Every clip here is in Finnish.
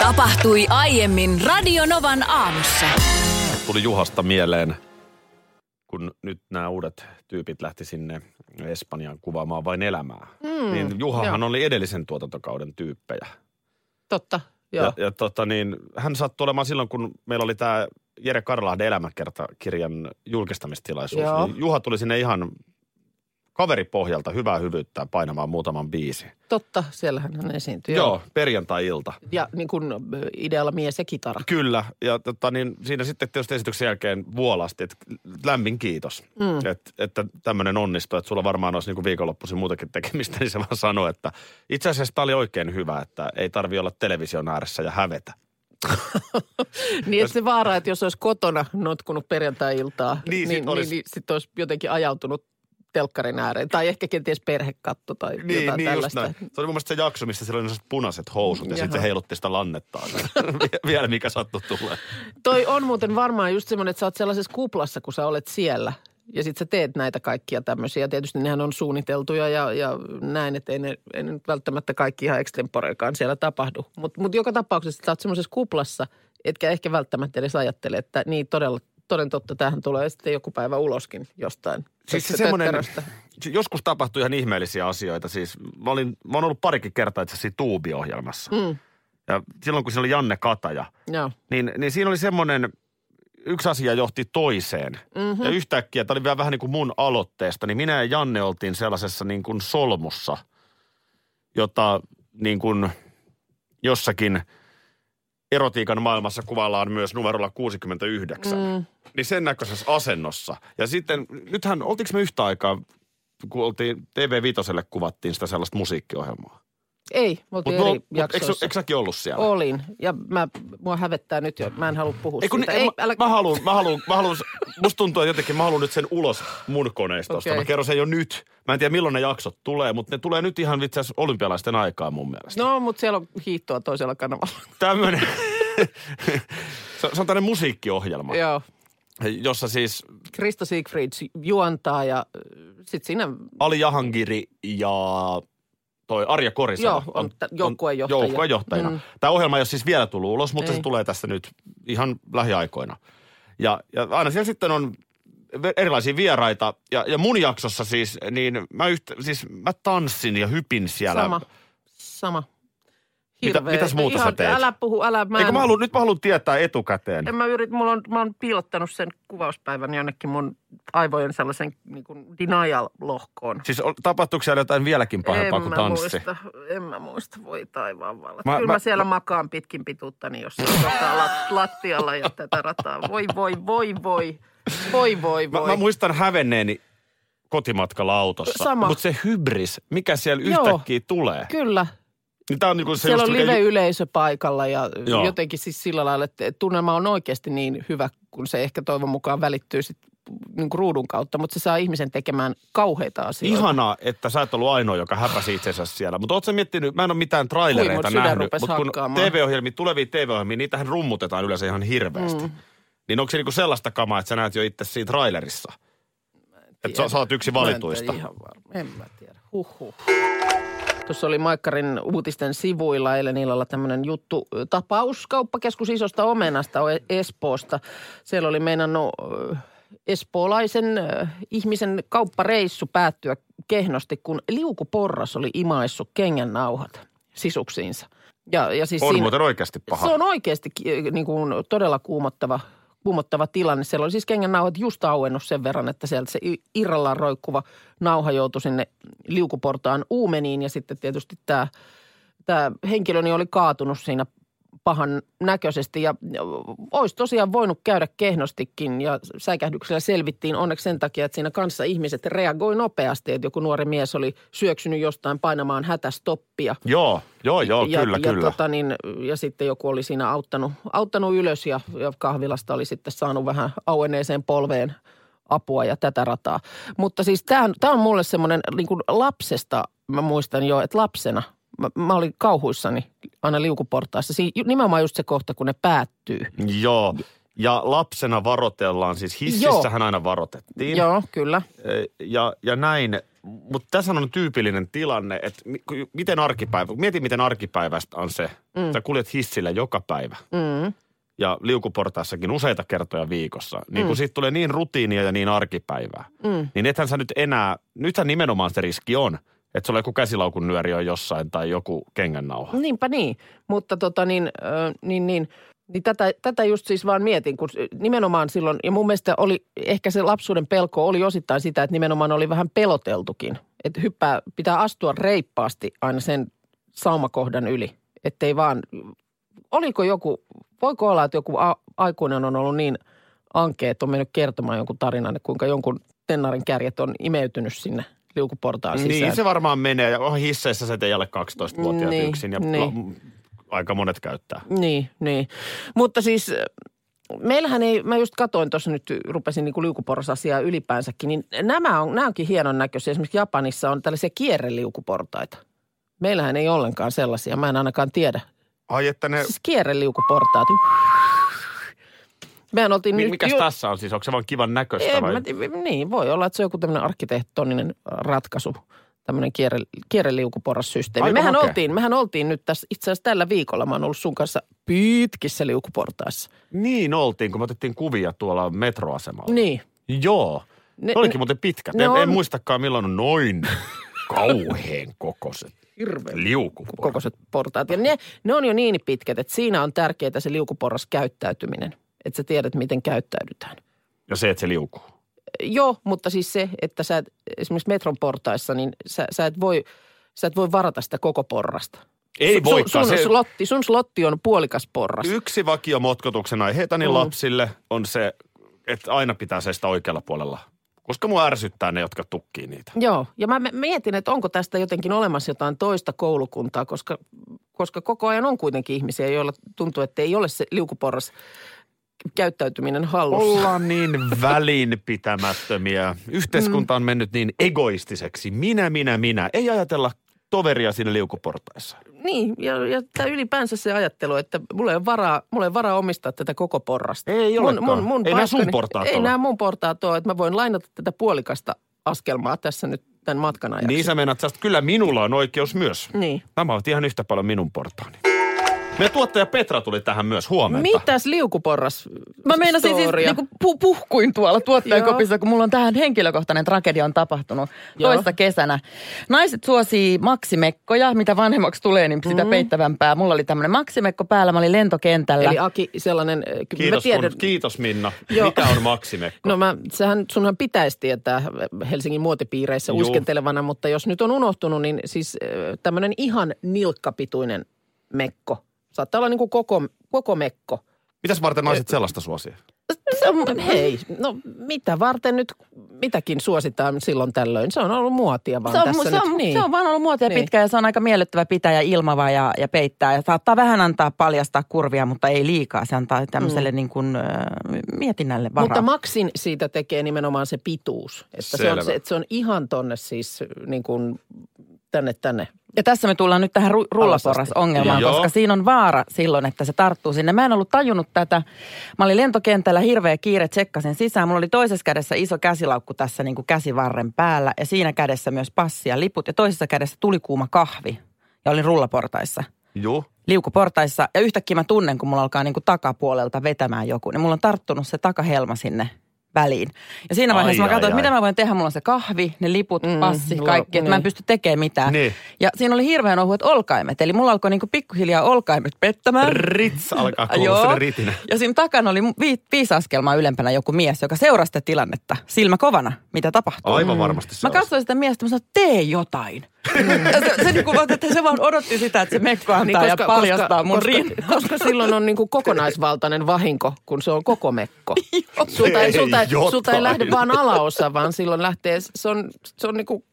Tapahtui aiemmin Radionovan aamussa. Tuli Juhasta mieleen, kun nyt nämä uudet tyypit lähti sinne Espanjaan kuvaamaan vain elämää. Mm, niin Juhahan joo. oli edellisen tuotantokauden tyyppejä. Totta, joo. Ja, ja tota niin, hän sattui olemaan silloin, kun meillä oli tämä Jere Karlahden elämäkertakirjan julkistamistilaisuus. Joo. Niin Juha tuli sinne ihan kaveripohjalta hyvää hyvyyttä painamaan muutaman biisi. Totta, siellähän hän esiintyi. Joo, perjantai-ilta. Ja niin kuin idealla mies ja kitara. Kyllä, ja tota, niin siinä sitten tietysti esityksen jälkeen vuolasti, että lämmin kiitos, mm. että, että tämmöinen onnistui, että sulla varmaan olisi niin viikonloppuisin muutakin tekemistä, niin se vaan sanoi, että itse asiassa tämä oli oikein hyvä, että ei tarvi olla television ääressä ja hävetä. Niin että se vaara, että jos olisi kotona notkunut perjantai-iltaa, Niin, niin, sit niin, olisi- niin, niin sitten olisi jotenkin ajautunut telkkarin ääreen. Tai ehkä kenties perhekatto tai jotain Niin, niin just tällaista. näin. Se oli mun mielestä se jakso, missä siellä oli sellaiset punaiset housut ja sitten se heilutti sitä lannettaan. Vielä mikä sattui tulee. Toi on muuten varmaan just semmoinen, että sä oot sellaisessa kuplassa, kun sä olet siellä. Ja sitten sä teet näitä kaikkia tämmöisiä. Tietysti nehän on suunniteltuja ja, ja näin, että ei ne, ei ne nyt välttämättä kaikki ihan extemporeekaan siellä tapahdu. Mutta mut joka tapauksessa sä oot semmoisessa kuplassa, etkä ehkä välttämättä edes ajattele, että niin todella, toden totta tähän tulee sitten joku päivä uloskin jostain. Siis se semmoinen, joskus tapahtui ihan ihmeellisiä asioita. Siis mä, olin, mä oon ollut parikin kertaa itse asiassa Tuubi-ohjelmassa. Mm, Ja silloin kun siinä oli Janne Kataja, joo. niin, niin siinä oli semmoinen, yksi asia johti toiseen. Mhm. Mm-hmm. Ja yhtäkkiä, tämä oli vielä vähän niin kuin mun aloitteesta, niin minä ja Janne oltiin sellaisessa niin kuin solmussa, jota niin kuin jossakin erotiikan maailmassa kuvaillaan myös numerolla 69. Mm. Niin sen näköisessä asennossa. Ja sitten, nythän, oltiinko me yhtä aikaa, kun oltiin TV Vitoselle kuvattiin sitä sellaista musiikkiohjelmaa. Ei, me oltiin Mutta eri eikö, jaksoissa. eikö säkin ollut siellä? Olin. Ja mä, mua hävettää nyt jo. Mä en halua puhua Ei, kun, siitä. ei, mä, älä, mä haluun, mä haluun, mä haluun, musta tuntuu, että jotenkin mä haluun nyt sen ulos mun koneistosta. Okei. Mä kerron sen jo nyt. Mä en tiedä milloin ne jaksot tulee, mutta ne tulee nyt ihan itse asiassa olympialaisten aikaa mun mielestä. No, mutta siellä on hiihtoa toisella kanavalla. Tämmönen, se, on- se on tämmöinen musiikkiohjelma, Joo. jossa siis Krista Siegfried juontaa ja sitten siinä Ali Jahangiri ja toi Arja Korisalo Joo, on tä- joukkuejohtaja. joukkuejohtajana. Mm. Tämä ohjelma ei ole siis vielä tullut ulos, mutta Ei. se tulee tässä nyt ihan lähiaikoina. Ja, ja aina siellä sitten on erilaisia vieraita. Ja, ja mun jaksossa siis, niin mä, yhtä, siis mä tanssin ja hypin siellä. sama, sama. Mitä- Hirveä. mitäs muuta sä Ihan, teet? Älä puhu, älä. Mä Eikö en, mä haluan, nyt mä haluan tietää etukäteen. en mä yrit, mulla on, mä oon piilottanut sen kuvauspäivän jonnekin mun aivojen sellaisen niin kuin denial-lohkoon. Siis tapahtuuko siellä jotain vieläkin pahempaa en kuin mä tanssi? muista, en mä muista, voi taivaan vallat. Mä- Mä, Kyllä mä, mä- siellä makaan pitkin pituuttani jossain tota, lat, lattialla ja tätä rataa. Voi, voi, voi, voi, voi, voi, Mä, voi. mä muistan hävenneeni kotimatkalla autossa. Sama. Mutta se hybris, mikä siellä Joo. yhtäkkiä tulee. Kyllä, Niin tää on niinku se Siellä just, on live-yleisö paikalla ja Joo. Jotenkin siis sillä lailla, että tunnelma on oikeasti niin hyvä, kun se ehkä toivon mukaan välittyy sit niin kuin ruudun kautta, mutta se saa ihmisen tekemään kauheita asioita. Ihanaa, että sä et ollut ainoa, joka häpäsi itsensä siellä. Mutta ootko miettinyt, mä en ole mitään trailereita sydän nähnyt, mutta kun. TV-ohjelmia, tulevia TV-ohjelmia, niitähän rummutetaan yleensä ihan hirveästi. Mm. Niin onko se niinku sellaista kamaa, että sä näet jo itse siinä trailerissa? Että sä, sä oot yksi Mä en valituista. ihan varma. En mä tiedä. Huhhuh. Tuossa oli Maikkarin uutisten sivuilla eilen illalla tämmöinen juttu. Tapaus kauppakeskus isosta omenasta Espoosta. Siellä oli meinannut espoolaisen ihmisen kauppareissu päättyä kehnosti, kun liukuporras oli imaissut kengän nauhat sisuksiinsa. Ja, ja siis On siinä, muuten oikeasti paha. se on oikeasti niin kuin todella kuumottava, kuumottava tilanne. Siellä oli siis kengännauhat just auennut sen verran, että sieltä se irrallaan roikkuva nauha joutui sinne liukuportaan uumeniin. Ja sitten tietysti tämä, tämä henkilöni oli kaatunut siinä pahan näköisesti ja ja olisi tosiaan voinut käydä kehnostikin ja säikähdyksellä selvittiin onneksi sen takia, että siinä kanssa ihmiset reagoi nopeasti, että joku nuori mies oli syöksynyt jostain painamaan hätästoppia. Joo, joo, joo, ja, kyllä, ja, kyllä. Tota niin, ja sitten joku oli siinä auttanut, auttanut ylös ja, ja kahvilasta oli sitten saanut vähän auenneeseen polveen apua ja tätä rataa. Mutta siis tämä on, mulle semmoinen niin lapsesta, mä muistan jo, että lapsena mä, mä olin kauhuissani aina liukuportaassa. Siinä nimenomaan just se kohta, kun ne päättyy. Joo, ja lapsena varotellaan, siis hississähän aina varoitettiin. Joo, kyllä. ja, ja näin. Mutta tässä on tyypillinen tilanne, että miten arkipäivä, mieti miten arkipäivästä on se, mm. sä kuljet hissillä joka päivä Mm. ja liukuportaassakin useita kertoja viikossa. Niin kun siitä tulee niin rutiinia ja niin arkipäivää, Mm. niin ethän sä nyt enää, nythän nimenomaan se riski on, että sulla joku käsilaukun nyöri on jossain tai joku kengännauha. Niinpä niin, mutta tota niin, äh, niin, niin, niin tätä, tätä just siis vaan mietin, kun nimenomaan silloin, ja mun mielestä oli, ehkä se lapsuuden pelko oli osittain sitä, että nimenomaan oli vähän peloteltukin. Että hyppää, pitää astua reippaasti aina sen saumakohdan yli, ettei vaan, oliko joku, voiko olla, että joku a, aikuinen on ollut niin ankea, että on mennyt kertomaan jonkun tarinan, kuinka jonkun tennarin kärjet on imeytynyt sinne liukuportaan sisään. Niin se varmaan menee. Ja on hisseissä se ei alle 12-vuotiaat Niin, yksin ja niin. la- aika monet käyttää. Niin, niin. Mutta siis äh, meillähän ei, mä just katoin tuossa nyt, rupesin niin liukuporrasasiaa ylipäänsäkin, niin nämä, on, nämä onkin hienon näköisiä. Esimerkiksi Japanissa on tällaisia kierreliukuportaita. Meillähän ei ollenkaan sellaisia, mä en ainakaan tiedä. Ai että ne, Siis kierreliukuportaat. Mehän oltiin mi- nyt mikäs ju- tässä on siis? Onko se vaan kivan näköistä en vai? mä niin, voi olla, että se on joku tämmöinen arkkitehtoninen ratkaisu, tämmöinen kierre, kierreliukuporrassysteemi. Aika Mehän makea. oltiin, mehän oltiin nyt tässä, itse asiassa tällä viikolla, mä oon ollut sun kanssa pitkissä liukuportaissa. Niin oltiin, kun me otettiin kuvia tuolla metroasemalla. Niin. Joo. Ne- Ne, olikin ne- muuten pitkät. ne En, on- en muistakaan milloin on noin kauheen kokoiset Hirveän kokoiset portaat. Ja ne, ne on jo niin pitkät, että siinä on tärkeää se liukuporras käyttäytyminen. Että sä tiedät, miten käyttäydytään. Ja se, että se liukuu. Joo, mutta siis se, että sä et, esimerkiksi metron portaissa, niin sä, sä, et voi, sä et voi varata sitä koko porrasta. Ei Sun- voikaan. Sun, Se- slotti, sun slotti on puolikas porras. Yksi vakiomotkotuksen aiheetani Mm. mm. lapsille on se, että aina pitää seistä oikealla puolella. Koska mua ärsyttää ne, jotka tukkii niitä. Joo, ja mä mä mietin, että onko tästä jotenkin olemassa jotain toista koulukuntaa, koska, koska koko ajan on kuitenkin ihmisiä, joilla tuntuu, että ei ole se liukuporras käyttäytyminen hallussa. Ollaan niin välinpitämättömiä. Yhteiskunta on mennyt niin egoistiseksi. Minä, minä, minä. Ei ajatella toveria siinä liukuportaissa. Niin, ja, ja tämä ylipäänsä se ajattelu, että mulla ei ole varaa, mulla ei ole varaa omistaa tätä koko porrasta. Ei olekaan. Ei nämä sun portaat Ei ole. nämä mun portaat ole, että mä voin lainata tätä puolikasta askelmaa tässä nyt tämän matkan ajaksi. Niin sä meinaat, että kyllä minulla on oikeus myös. Niin. Nämä ovat ihan yhtä paljon minun portaani. Meidän tuottaja Petra tuli tähän myös huomenta. Mitäs liukuporras Mä meinasin siis storia? niinku pu- puhkuin tuolla tuottajakopissa, kun mulla on tähän henkilökohtainen tragedia on tapahtunut Joo. toista kesänä. Naiset suosii maksimekkoja, mitä vanhemmaksi tulee, niin sitä mm. peittävämpää. Mulla oli tämmöinen maksimekko päällä, mä olin lentokentällä. Eli Aki, sellainen, äh, Kiitos, mä tiedän, kun, kiitos Minna. Joo. Mikä on maksimekko? No mä, sehän, sunhan pitäisi tietää Helsingin muotipiireissä Juu. uskentelevana, mutta jos nyt on unohtunut, niin siis tämmöinen ihan nilkkapituinen mekko. Saattaa olla niin kuin koko, koko mekko. Mitäs varten naiset sellaista suosia? Se on, hei, no mitä varten nyt mitäkin suositaan silloin tällöin? Se on ollut muotia vaan se on, tässä se, nyt. on, niin. se on vaan ollut muotia Niin. niin. pitkä ja se on aika miellyttävä pitää ja ilmava ja, ja peittää. Ja saattaa vähän antaa paljastaa kurvia, mutta ei liikaa. Se antaa tämmöiselle mm. niin kuin, äh, mietinnälle varaa. Mutta maksin siitä tekee nimenomaan se pituus. Että se on, se, että se on ihan tonne siis niin kuin tänne tänne. Ja tässä me tullaan nyt tähän ru- rullaporras-ongelmaan, Joo. koska siinä on vaara silloin, että se tarttuu sinne. Mä en ollut tajunnut tätä. Mä olin lentokentällä, hirveä kiire, tsekkasin sisään. Mulla oli toisessa kädessä iso käsilaukku tässä niin kuin käsivarren päällä ja siinä kädessä myös passi ja liput ja toisessa kädessä tuli kuuma kahvi. Ja olin rullaportaissa, Joo. liukuportaissa ja yhtäkkiä mä tunnen, kun mulla alkaa niin kuin takapuolelta vetämään joku. Niin mulla on tarttunut se takahelma sinne väliin. Ja siinä vaiheessa Ai, mä katsoin, ai, että mitä mä voin tehdä. Mulla on se kahvi, ne liput, Mm, passi, kaikki. Että mä en niin. pysty tekemään mitään. Niin. Ja siinä oli hirveän ohuet olkaimet. Eli mulla alkoi niinku pikkuhiljaa olkaimet pettämään. Rits alkaa kuulua ritinä. Ja siinä takana oli vi- viisi askelmaa ylempänä joku mies, joka seurasi sitä tilannetta silmä kovana, mitä tapahtuu. Aivan varmasti se Mä katsoin sitä miestä, mä sanoin, tee jotain. Se, se, vaan, että se vaan odotti sitä, että se mekko antaa ja paljastaa mun koska, rinnan. koska silloin on niin kuin kokonaisvaltainen vahinko, kun se on koko mekko. sulta, ei, sulta, ei, Jotain. sulta ei lähde vaan alaosa, vaan silloin lähtee, se on, se on niin kuin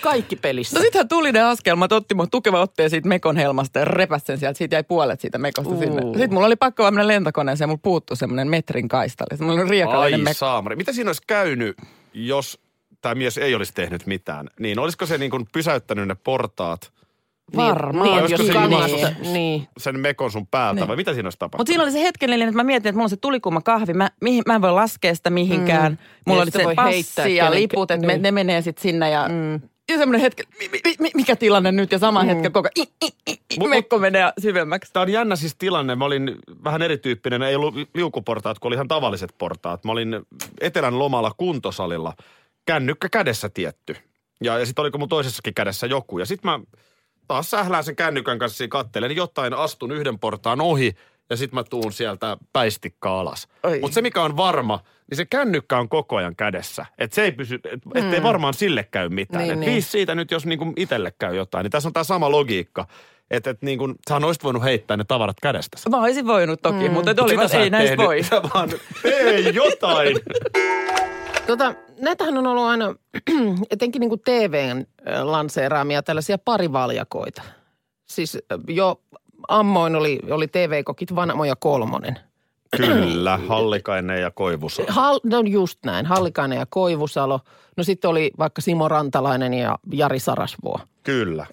kaikki pelissä. No sittenhän tuli ne askelmat, otti mun tukeva otteen siitä mekon helmasta ja repäsi sen sieltä. Siitä jäi puolet siitä mekosta Uu. sinne. Sitten mulla oli pakko vaan mennä lentokoneeseen ja mulla puuttui semmoinen metrin kaista. Eli mulla oli riekalainen Ai mekko. saamari. Mitä siinä olisi käynyt, jos tämä mies ei olisi tehnyt mitään? Niin olisiko se niin kuin pysäyttänyt ne portaat Varmaan. Niin, Vai niin jos se ilmasto- niin. sen mekon sun päältä Niin. vai mitä siinä olisi tapahtunut? Mutta siinä oli se hetkellinen, että mä mietin, että mulla on se tulikumma kahvi. Mä, mihin, mä en voi laskea sitä mihinkään. Mm. Mulla Ja oli se voi passi heittää ja liput, että niin. ne menee sitten sinne. Ja, mm. ja semmoinen hetki, mi, mi, mi, mikä tilanne nyt? Ja sama mm. hetki koko i, i, i, i, Mut- mekko menee syvemmäksi. Tämä on jännä siis tilanne. Mä olin vähän erityyppinen. Ei ollut liukuportaat, kun oli ihan tavalliset portaat. Mä olin etelän lomalla kuntosalilla. Kännykkä kädessä tietty. Ja, ja sitten oliko mun toisessakin kädessä joku. Ja sitten mä taas sählään sen kännykän kanssa siinä kattelen jotain, astun yhden portaan ohi ja sitten mä tuun sieltä päistikka alas. Mutta se mikä on varma, niin se kännykkä on koko ajan kädessä. Että se ei pysy, et, ettei varmaan sille käy mitään. Niin, et niin. siitä nyt, jos niinku itselle käy jotain. Niin tässä on tämä sama logiikka. Että et niinku, sähän olisit voinut heittää ne tavarat kädestä. Mä olisin voinut toki, mm. mutta et sä ei näistä voi. Sä vaan, tee jotain. Tota, näitähän on ollut aina, etenkin niin kuin TVn lanseeraamia tällaisia parivaljakoita. Siis jo ammoin oli, oli TV-kokit Vanamo ja Kolmonen. Kyllä, Hallikainen ja Koivusa. Hal, no just näin, Hallikainen ja Koivusalo. No sitten oli vaikka Simo Rantalainen ja Jari Sarasvuo. Kyllä.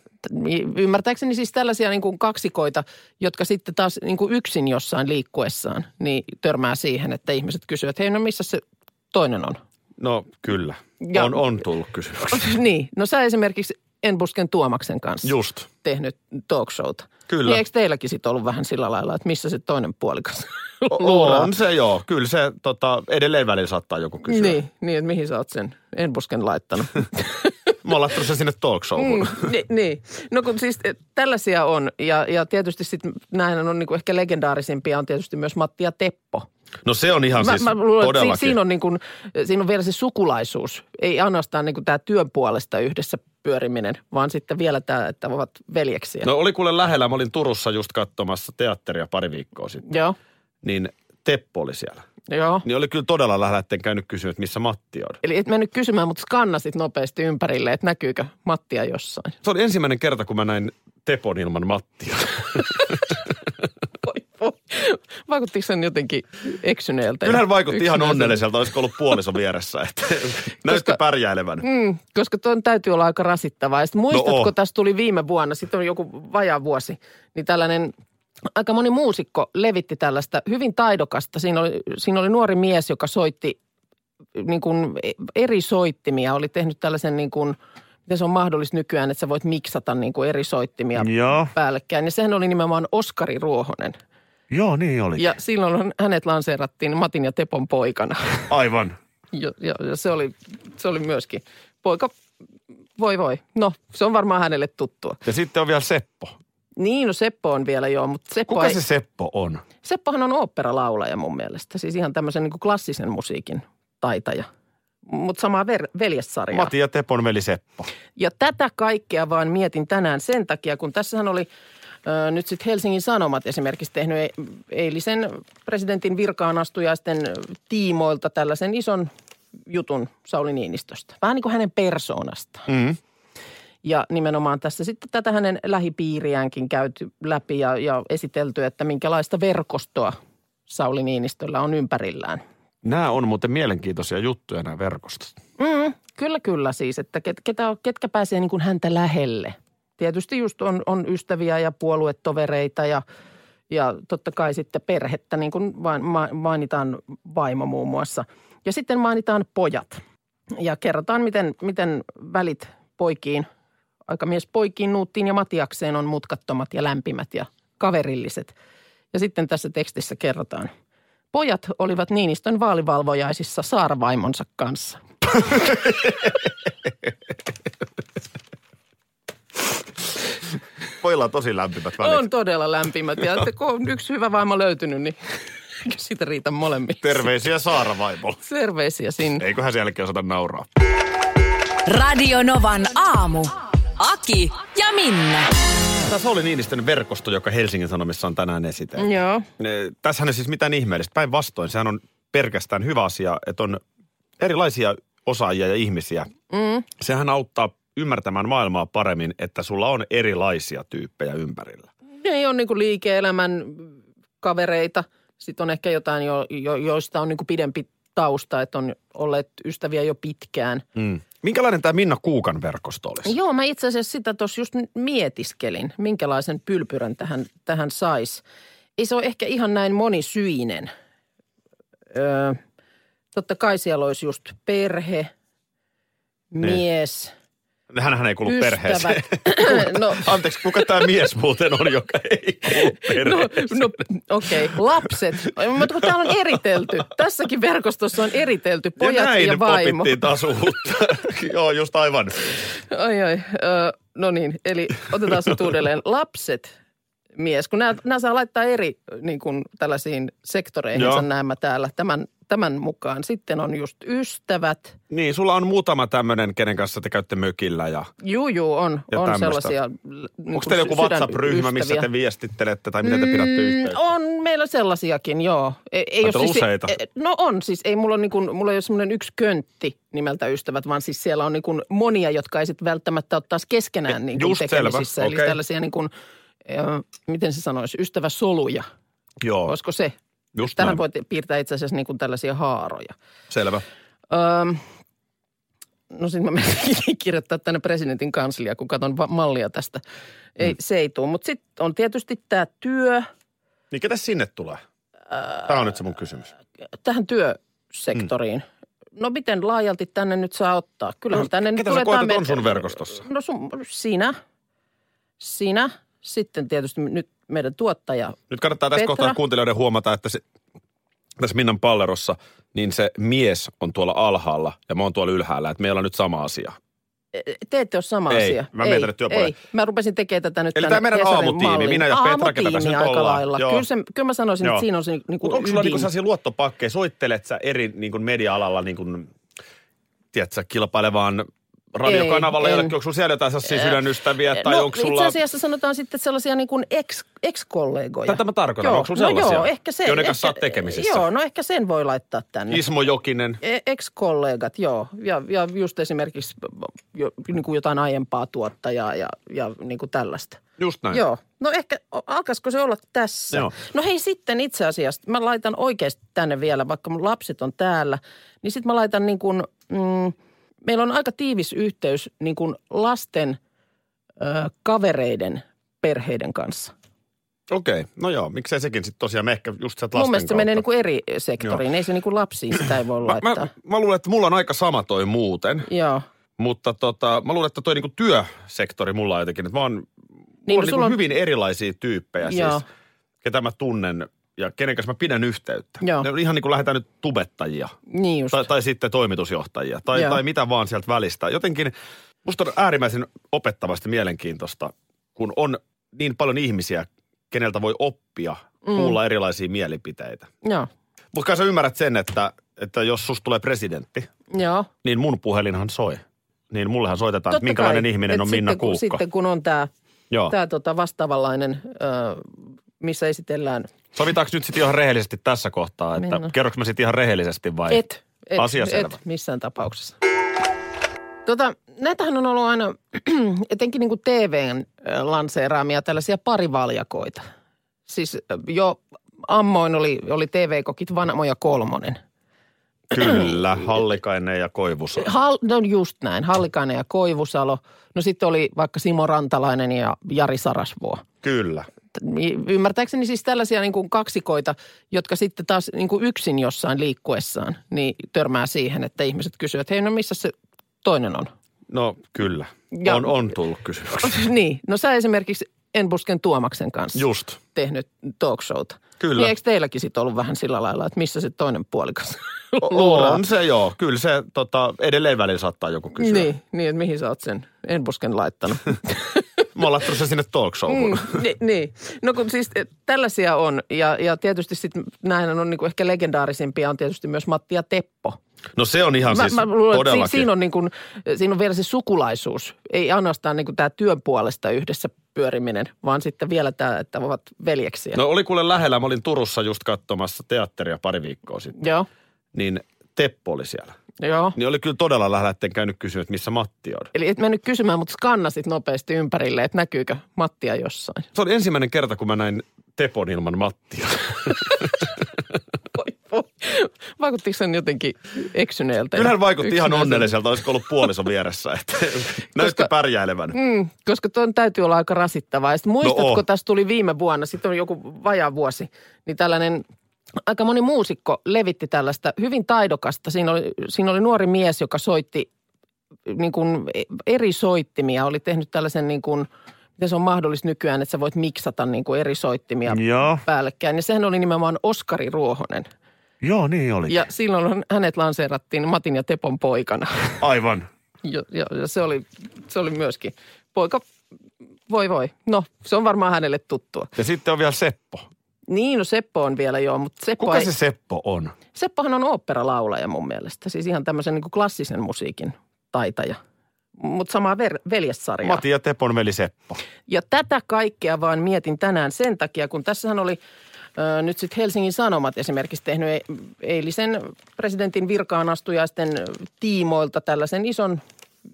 Ymmärtääkseni siis tällaisia niin kuin kaksikoita, jotka sitten taas niin kuin yksin jossain liikkuessaan, niin törmää siihen, että ihmiset kysyvät, että hei no missä se toinen on? No kyllä, Ja- on, on tullut kysymyksiä. niin, no sä esimerkiksi Enbusken Tuomaksen kanssa Just. tehnyt talkshowta. Kyllä. Niin eikö teilläkin sitten ollut vähän sillä lailla, että missä se toinen puolikas luuraa? On se joo. Kyllä se tota, edelleen välillä saattaa joku kysyä. Niin, niin, että mihin sä oot sen Enbusken laittanut. Mä oon laittanut sen sinne talk showhun. Mm, ni, niin. No kun siis tällaisia on ja, ja tietysti sitten näin on niinku ehkä legendaarisimpia on tietysti myös Matti ja Teppo. No se on ihan siis luulen, että si, todellakin. siinä, on niin kuin, siinä on vielä se sukulaisuus. Ei ainoastaan niin kuin tämä työn puolesta yhdessä pyöriminen, vaan sitten vielä tämä, että ovat veljeksiä. No oli kuule lähellä. Mä olin Turussa just katsomassa teatteria pari viikkoa sitten. Joo, Niin Teppo oli siellä. joo. Niin oli kyllä todella lähellä, etten käynyt kysyä, että missä Matti on. Eli et mennyt kysymään, mutta skannasit nopeasti ympärille, että näkyykö Mattia jossain. Se oli ensimmäinen kerta, kun mä näin Tepon ilman Mattia. Vaikuttiko sen jotenkin eksyneeltä? ja Kyllä hän vaikutti ihan onnelliselta, olisiko ollut puoliso vieressä. Että näytti pärjäilevän. Mm, koska tuon täytyy olla aika rasittavaa. Ja muistatko, on. tässä tuli viime vuonna, sitten on joku vajaa vuosi, niin tällainen aika moni muusikko levitti tällaista hyvin taidokasta. Siinä oli, siinä oli nuori mies, joka soitti niin kuin eri soittimia, oli tehnyt tällaisen niin kuin, miten se on mahdollista nykyään, että sä voit miksata niin kuin eri soittimia Joo. päällekkäin. Ja sehän oli nimenomaan Oskari Ruohonen. Joo, niin oli. Ja silloin hänet lanseerattiin Matin ja Tepon poikana. Aivan. Ja, ja, ja se, oli, se oli myöskin poika, voi voi. No, se on varmaan hänelle tuttua. Ja sitten on vielä Seppo. Niin, no Seppo on vielä joo, mutta Seppo Kuka ei, se Seppo on? Seppohan on oopperalaulaja mun mielestä. Siis ihan tämmöisen niin klassisen musiikin taitaja. Mutta samaa ver- veljessarjaa. Matti ja Tepon veli Seppo. Ja tätä kaikkea vaan mietin tänään sen takia, kun tässähän oli nyt sitten Helsingin Sanomat esimerkiksi tehnyt e- eilisen presidentin virkaan astujaisten tiimoilta tällaisen ison jutun Sauli Niinistöstä. Vähän niin kuin hänen persoonastaan. Mm. Ja nimenomaan tässä sitten tätä hänen lähipiiriäänkin käyty läpi ja, ja esitelty, että minkälaista verkostoa Sauli Niinistöllä on ympärillään. Nämä on muuten mielenkiintoisia juttuja nämä verkostot. Mm, kyllä, kyllä siis, että ket, ketä, ketkä pääsee niin kuin häntä lähelle. Tietysti just on, on ystäviä ja puoluetovereita ja, ja totta kai sitten perhettä, niin kuin mainitaan vaimo muun muassa. Ja sitten mainitaan pojat ja kerrotaan, miten, miten välit poikiin, aikamies poikiin, Nuuttiin ja Matiakseen on mutkattomat ja lämpimät ja kaverilliset. Ja sitten tässä tekstissä kerrotaan. Pojat olivat Niinistön vaalivalvojaisissa saarvaimonsa kanssa. Pojilla on tosi lämpimät välit. On todella lämpimät ja että kun on yksi hyvä vaimo löytynyt, niin eikö siitä riitä molemmille. Terveisiä Saara vaimolle. Terveisiä sinne. Eiköhän sen jälkeen osata nauraa. Radio Novan aamu. Aki ja Minna. Tässä oli Niinistön verkosto, joka Helsingin Sanomissa on tänään esitelty. Joo. Ne- Tässähän ei siis mitään ihmeellistä. Päinvastoin, sehän on pelkästään hyvä asia, että on erilaisia osaajia ja ihmisiä. Mm. Sehän auttaa ymmärtämään maailmaa paremmin, että sulla on erilaisia tyyppejä ympärillä. Ne on niin kuin liike-elämän kavereita. Sitten on ehkä jotain, jo, jo, joista on niin kuin pidempi tausta, että on olleet ystäviä jo pitkään. Mm. Minkälainen tämä Minna Kuukan verkosto olisi? Joo, mä itse asiassa sitä tuossa just mietiskelin, minkälaisen pylpyrän tähän, tähän sais. Ei se ole ehkä ihan näin monisyinen. Öö, totta kai siellä olisi just perhe, mies, Hänhän ei kuulu ystävät. perheeseen. no, Anteeksi, kuka tämä mies muuten on, joka ei kuulu No, perheeseen? no okei, okay. lapset. Mutta kun täällä on eritelty, tässäkin verkostossa on eritelty pojat ja ja, näin ja vaimo. opittiin taas uutta. Joo, just aivan. Ai ai, ö, no niin, eli otetaan se uudelleen. Lapset, mies, kun nämä, nämä saa laittaa eri niin kuin tällaisiin sektoreihin nämä täällä tämän, tämän mukaan. Sitten on just ystävät. Niin, sulla on muutama tämmöinen, kenen kanssa te käytte mökillä ja Juu, juu, on, Ja on tämmöistä. sellaisia. Niin onko teillä joku WhatsApp-ryhmä, missä te viestittelette tai miten te pidätte yhteyttä? Mm, On meillä sellaisiakin, joo. Ei, ei Ai, ole on useita? e- No on siis, ei mulla, on niin kuin, mulla ei ole semmoinen yksi köntti nimeltä ystävät, vaan siis siellä on niin kuin monia, jotka ei sitten välttämättä ole taas keskenään niin kuin Just selvä, tekemisissä. Eli okei. tällaisia niin kuin, miten se sanoisi, ystäväsoluja. Joo, Olisiko se? Just Tähän näin. voi piirtää itse asiassa niin kuin tällaisia haaroja. Selvä. Öö, no sitten mä menen kirjoittaa tänne presidentin kanslia, kun katson va- mallia tästä. Ei, Mm. Se ei tule. Mutta sitten on tietysti tämä työ, Niin ketä sinne tulee? Tämä on nyt se mun kysymys. tähän työsektoriin. No miten laajalti tänne nyt saa ottaa? Kyllähän No, tänne nyt ketä sä tulee koetat on sun verkostossa? No sun, sinä, sinä, sitten tietysti nyt meidän tuottaja. Nyt kannattaa tässä Petra. kohtaa kuuntelijoiden huomata, että se, tässä Minnan pallerossa, niin se mies on tuolla alhaalla ja mä oon tuolla ylhäällä. Että meillä on nyt sama asia. Te ette ole sama Ei, asia. mä tänne työpuolelle. Ei, mä rupesin tekemään tätä nyt Eli tämä meidän Hesarin aamutiimi, malliin. minä ja Petra, ketä tässä nyt aika lailla. Joo. Kyllä, se, kyllä mä sanoisin, Joo. että siinä on se niin kuin onko sulla niinku sellaisia luottopakkeja? Soittelet sä eri niin kuin media-alalla niin kuin, tiedätkö, kilpailevaan radiokanavalle Ei? Onko sulla siellä jotain sellaisia sydänystäviä? Tai no, onko itse sulla... asiassa sanotaan sitten sellaisia niin kuin ex, ex-kollegoja. Tätä mä tarkoitan. Joo, Onko sulla no sellaisia, joo, ehkä se, joiden ehkä, kanssa oot tekemisissä? Joo, no ehkä sen voi laittaa tänne. Ismo Jokinen. E- Ex-kollegat, joo. Ja, ja just esimerkiksi jo, niin kuin jotain aiempaa tuottajaa ja, ja niin kuin tällaista. Just näin. Joo. No ehkä, alkaisiko se olla tässä? Joo. No hei sitten itse asiassa, mä laitan oikeasti tänne vielä, vaikka mun lapset on täällä, niin sitten mä laitan niin kuin, mm, meillä on aika tiivis yhteys niin kuin lasten ö, kavereiden perheiden kanssa. Okei, okay. no joo, miksei sekin sitten tosiaan, me ehkä just sieltä Mun lasten mielestä se menee niin kuin eri sektoriin, ei se niin kuin lapsiin sitä ei voi Mä, laittaa. mä, mä luulen, että mulla on aika sama toi muuten, Joo. mutta tota, mä luulen, että toi niinku työsektori mulla on jotenkin, että mä oon, mulla Niin, on no niinku sulla on- hyvin erilaisia tyyppejä Joo. siis, ketä mä tunnen ja kenen kanssa mä pidän yhteyttä. Joo. Ne on ihan niin kuin lähdetään nyt tubettajia Niin just. tai, tai sitten toimitusjohtajia tai, Joo. tai mitä vaan sieltä välistä. Jotenkin musta on äärimmäisen opettavasti mielenkiintoista, kun on niin paljon ihmisiä, keneltä voi oppia Mm. kuulla erilaisia mielipiteitä. Joo. Mutta kai sä ymmärrät sen, että, että jos susta tulee presidentti, Joo. niin mun puhelinhan soi. Niin mullehan soitetaan, että Totta minkälainen kai. ihminen Et on Minna sitten, kun, Kuukka. Sitten kun on tämä tää tota vastaavanlainen, ö, missä esitellään Sovitaanko nyt sitten ihan rehellisesti tässä kohtaa, että kerroks mä sitten ihan rehellisesti vai? et, et, Asia selvä. et missään tapauksessa. Tota, näitähän on ollut aina, etenkin niin kuin TVn lanseeraamia tällaisia parivaljakoita. Siis jo ammoin oli, oli TV-kokit Vanmo ja Kolmonen. Kyllä, Hallikainen ja Koivusa. Hal, no just näin, Hallikainen ja Koivusalo. No sitten oli vaikka Simo Rantalainen ja Jari Sarasvuo. Kyllä. Ymmärtääkseni siis tällaisia niin kuin kaksikoita, jotka sitten taas niin kuin yksin jossain liikkuessaan, niin törmää siihen, että ihmiset kysyvät, että hei no missä se toinen on? No kyllä, Ja- on, on tullut kysymyksiä. niin, no sä esimerkiksi Enbusken Tuomaksen kanssa Just. tehnyt talk showta. Kyllä. Niin eikö teilläkin sitten ollut vähän sillä lailla, että missä se toinen puolikas luuraa? On se joo. Kyllä se tota, edelleen välillä saattaa joku kysyä. Niin, niin, että mihin sä oot sen enbusken laittanut. Mä oon sinne talk showhun. Mm, ni, niin. No kun siis eh, tällaisia on ja, ja tietysti sitten näin on niinku ehkä legendaarisimpia on tietysti myös Matti ja Teppo. No se on ihan Mä, siis mä luulen, todellakin. si, siinä, on niin kuin, siinä on vielä se sukulaisuus. Ei ainoastaan niin kuin tämä työn puolesta yhdessä pyöriminen, vaan sitten vielä tämä, että ovat veljeksiä. No oli kuule lähellä. Mä olin Turussa just katsomassa teatteria pari viikkoa sitten. Joo, Niin Teppo oli siellä. Joo. Niin oli kyllä todella lähellä, etten käynyt kysyä, että missä Matti on. Eli et mennyt kysymään, mutta skannasit nopeasti ympärille, että näkyykö Mattia jossain. Se oli ensimmäinen kerta, kun mä näin Tepon ilman Mattia. Vaikuttiko sen jotenkin eksyneeltä? Kyllä hän vaikutti ihan onnelliselta, olisiko ollut puoliso vieressä. Että näytti pärjäilevän. Mm, koska tuon täytyy olla aika rasittavaa. Ja muistatko, no tässä tuli viime vuonna, sitten on joku vajaa vuosi, niin tällainen aika moni muusikko levitti tällaista hyvin taidokasta. Siinä oli, siinä oli nuori mies, joka soitti niin kuin eri soittimia, oli tehnyt tällaisen niin kuin, miten se on mahdollista nykyään, että sä voit miksata niin kuin eri soittimia Joo. päällekkäin. Ja sehän oli nimenomaan Oskari Ruohonen. Joo, niin oli. Ja silloin hänet lanseerattiin Matin ja Tepon poikana. Aivan. Ja, ja, ja se, oli, se oli myöskin poika, voi voi. No, se on varmaan hänelle tuttua. Ja sitten on vielä Seppo. Niin, no Seppo on vielä joo, mutta Seppo Kuka ei, se Seppo on? Seppohan on oopperalaulaja mun mielestä. Siis ihan tämmöisen niin kuin klassisen musiikin taitaja. Mutta samaa ver- veljessarjaa. Matti ja Tepon veli Seppo. Ja tätä kaikkea vaan mietin tänään sen takia, kun tässähän oli ö, nyt sitten Helsingin Sanomat esimerkiksi tehnyt e- eilisen presidentin virkaan astujaisten tiimoilta tällaisen ison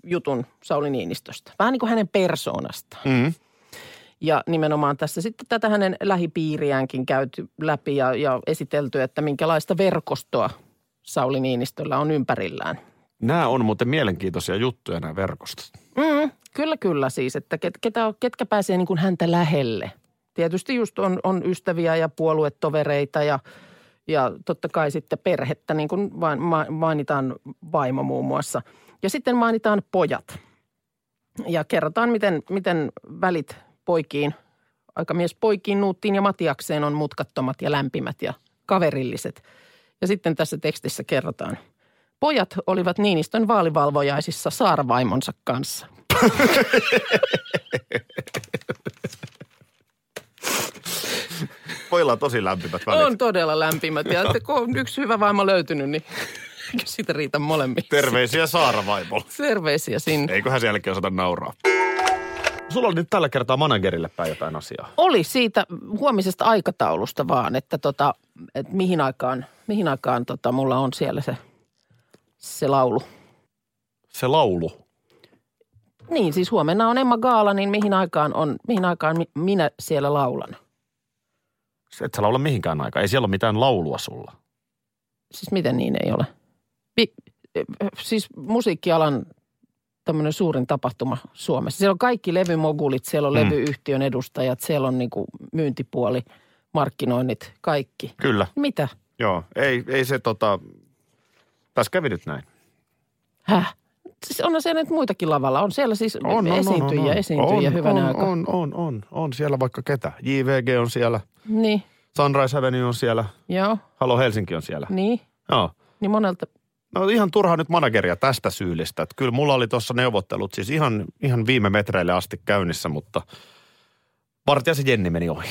jutun Sauli Niinistöstä. Vähän niin kuin hänen persoonastaan. Mm. Ja nimenomaan tässä sitten tätä hänen lähipiiriäänkin käyty läpi ja, ja esitelty, että minkälaista verkostoa Sauli Niinistöllä on ympärillään. Nämä on muuten mielenkiintoisia juttuja nämä verkostot. Mm, kyllä, kyllä siis, että ket, ketä, ketkä pääsee niin kuin häntä lähelle. Tietysti just on, on ystäviä ja puoluetovereita ja, ja totta kai sitten perhettä, niin kuin mainitaan vaimo muun muassa. Ja sitten mainitaan pojat. Ja kerrotaan, miten, miten välit poikiin, aikamies poikiin, Nuuttiin ja Matiakseen on mutkattomat ja lämpimät ja kaverilliset. Ja sitten tässä tekstissä kerrotaan. Pojat olivat Niinistön vaalivalvojaisissa saarvaimonsa kanssa. Pojilla on tosi lämpimät välit. On todella lämpimät ja että kun on yksi hyvä vaimo löytynyt, niin siitä riitä molemmille. Terveisiä Saara Vaimolle. Terveisiä sinne. Eiköhän sielläkin osata nauraa. Sulla on nyt tällä kertaa managerille päin jotain asiaa. Oli siitä huomisesta aikataulusta vaan, että, tota, että mihin aikaan, mihin aikaan tota, mulla on siellä se, se laulu. Se laulu. Niin, siis huomenna on Emma Gaala, niin mihin aikaan, on, mihin aikaan mi- minä siellä laulan? Se Et sä laula mihinkään aikaan. Ei siellä ole mitään laulua sulla. Siis miten niin ei ole? Vi, siis musiikkialan tämmöinen suurin tapahtuma Suomessa. Siellä on kaikki levymogulit, siellä on Mm. levyyhtiön edustajat, siellä on niinku myyntipuoli, markkinoinnit, kaikki. Kyllä. Mitä? Joo. Ei, ei se tota... Tässä kävi nyt näin. Häh? Siis onhan siellä nyt muitakin lavalla. On siellä siis esiintyjiä, esiintyjiä on, hyvänä on, aikaa. on, on, on, on, siellä vaikka ketä. JVG on siellä, Niin, Sunrise Avenue on siellä, joo, Halo Helsinki on siellä. niin. Joo. Niin monelta, No ihan turha nyt manageria tästä syyllistä. Että kyllä mulla oli tuossa neuvottelut siis ihan, ihan viime metreille asti käynnissä, mutta Vartijaisen Jenni meni ohi.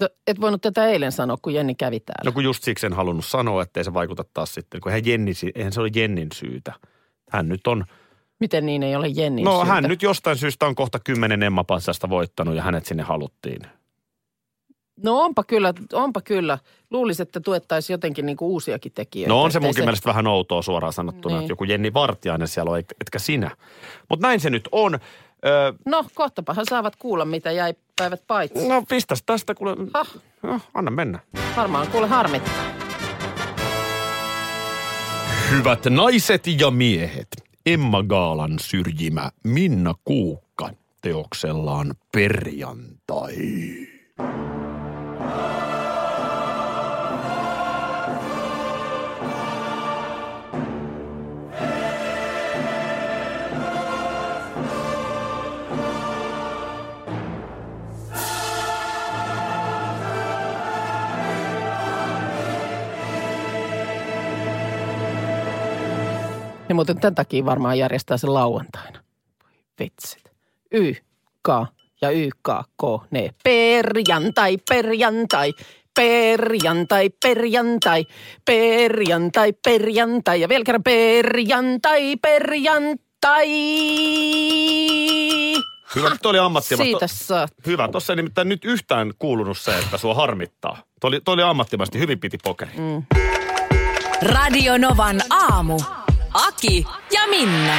No, et voinut tätä eilen sanoa, kun Jenni kävi täällä. No kun just siksi en halunnut sanoa, ettei se vaikuta taas sitten, kun eihän, Jenni, eihän se ole Jennin syytä. Hän nyt on, Miten niin ei ole Jennin no syytä? hän nyt jostain syystä on kohta kymmenen Emma-patsasta voittanut ja hänet sinne haluttiin. No onpa kyllä, onpa kyllä. Luulisi, että tuettaisiin jotenkin niinku uusiakin tekijöitä. No on se munkin mielestä vähän outoa suoraan sanottuna, Niin. että joku Jenni Vartiainen siellä on, et- etkä sinä. Mutta näin se nyt on. Öö, No kohtapahan saavat kuulla, mitä jäi päivät paitsi. no pistäs tästä, kuule. Hah, No, anna mennä. varmaan kuule harmittaa. Hyvät naiset ja miehet, Emma Gaalan syrjimä Minna Kuukka teoksellaan perjantai. Ne muuten tämän takia varmaan järjestää se lauantaina. Vitsit. YK ja Y, K, K, ne. Perjantai, perjantai, perjantai, perjantai, perjantai, perjantai ja vielä kerran perjantai, perjantai. Hyvä, nyt oli ammattimaista. Siitä saat. Hyvä, tuossa ei nimittäin nyt yhtään kuulunut se, että sua harmittaa. Toi oli, toi oli ammattimaisesti, hyvin piti pokeri. Mm. Radio Novan aamu. Aki ja Minna.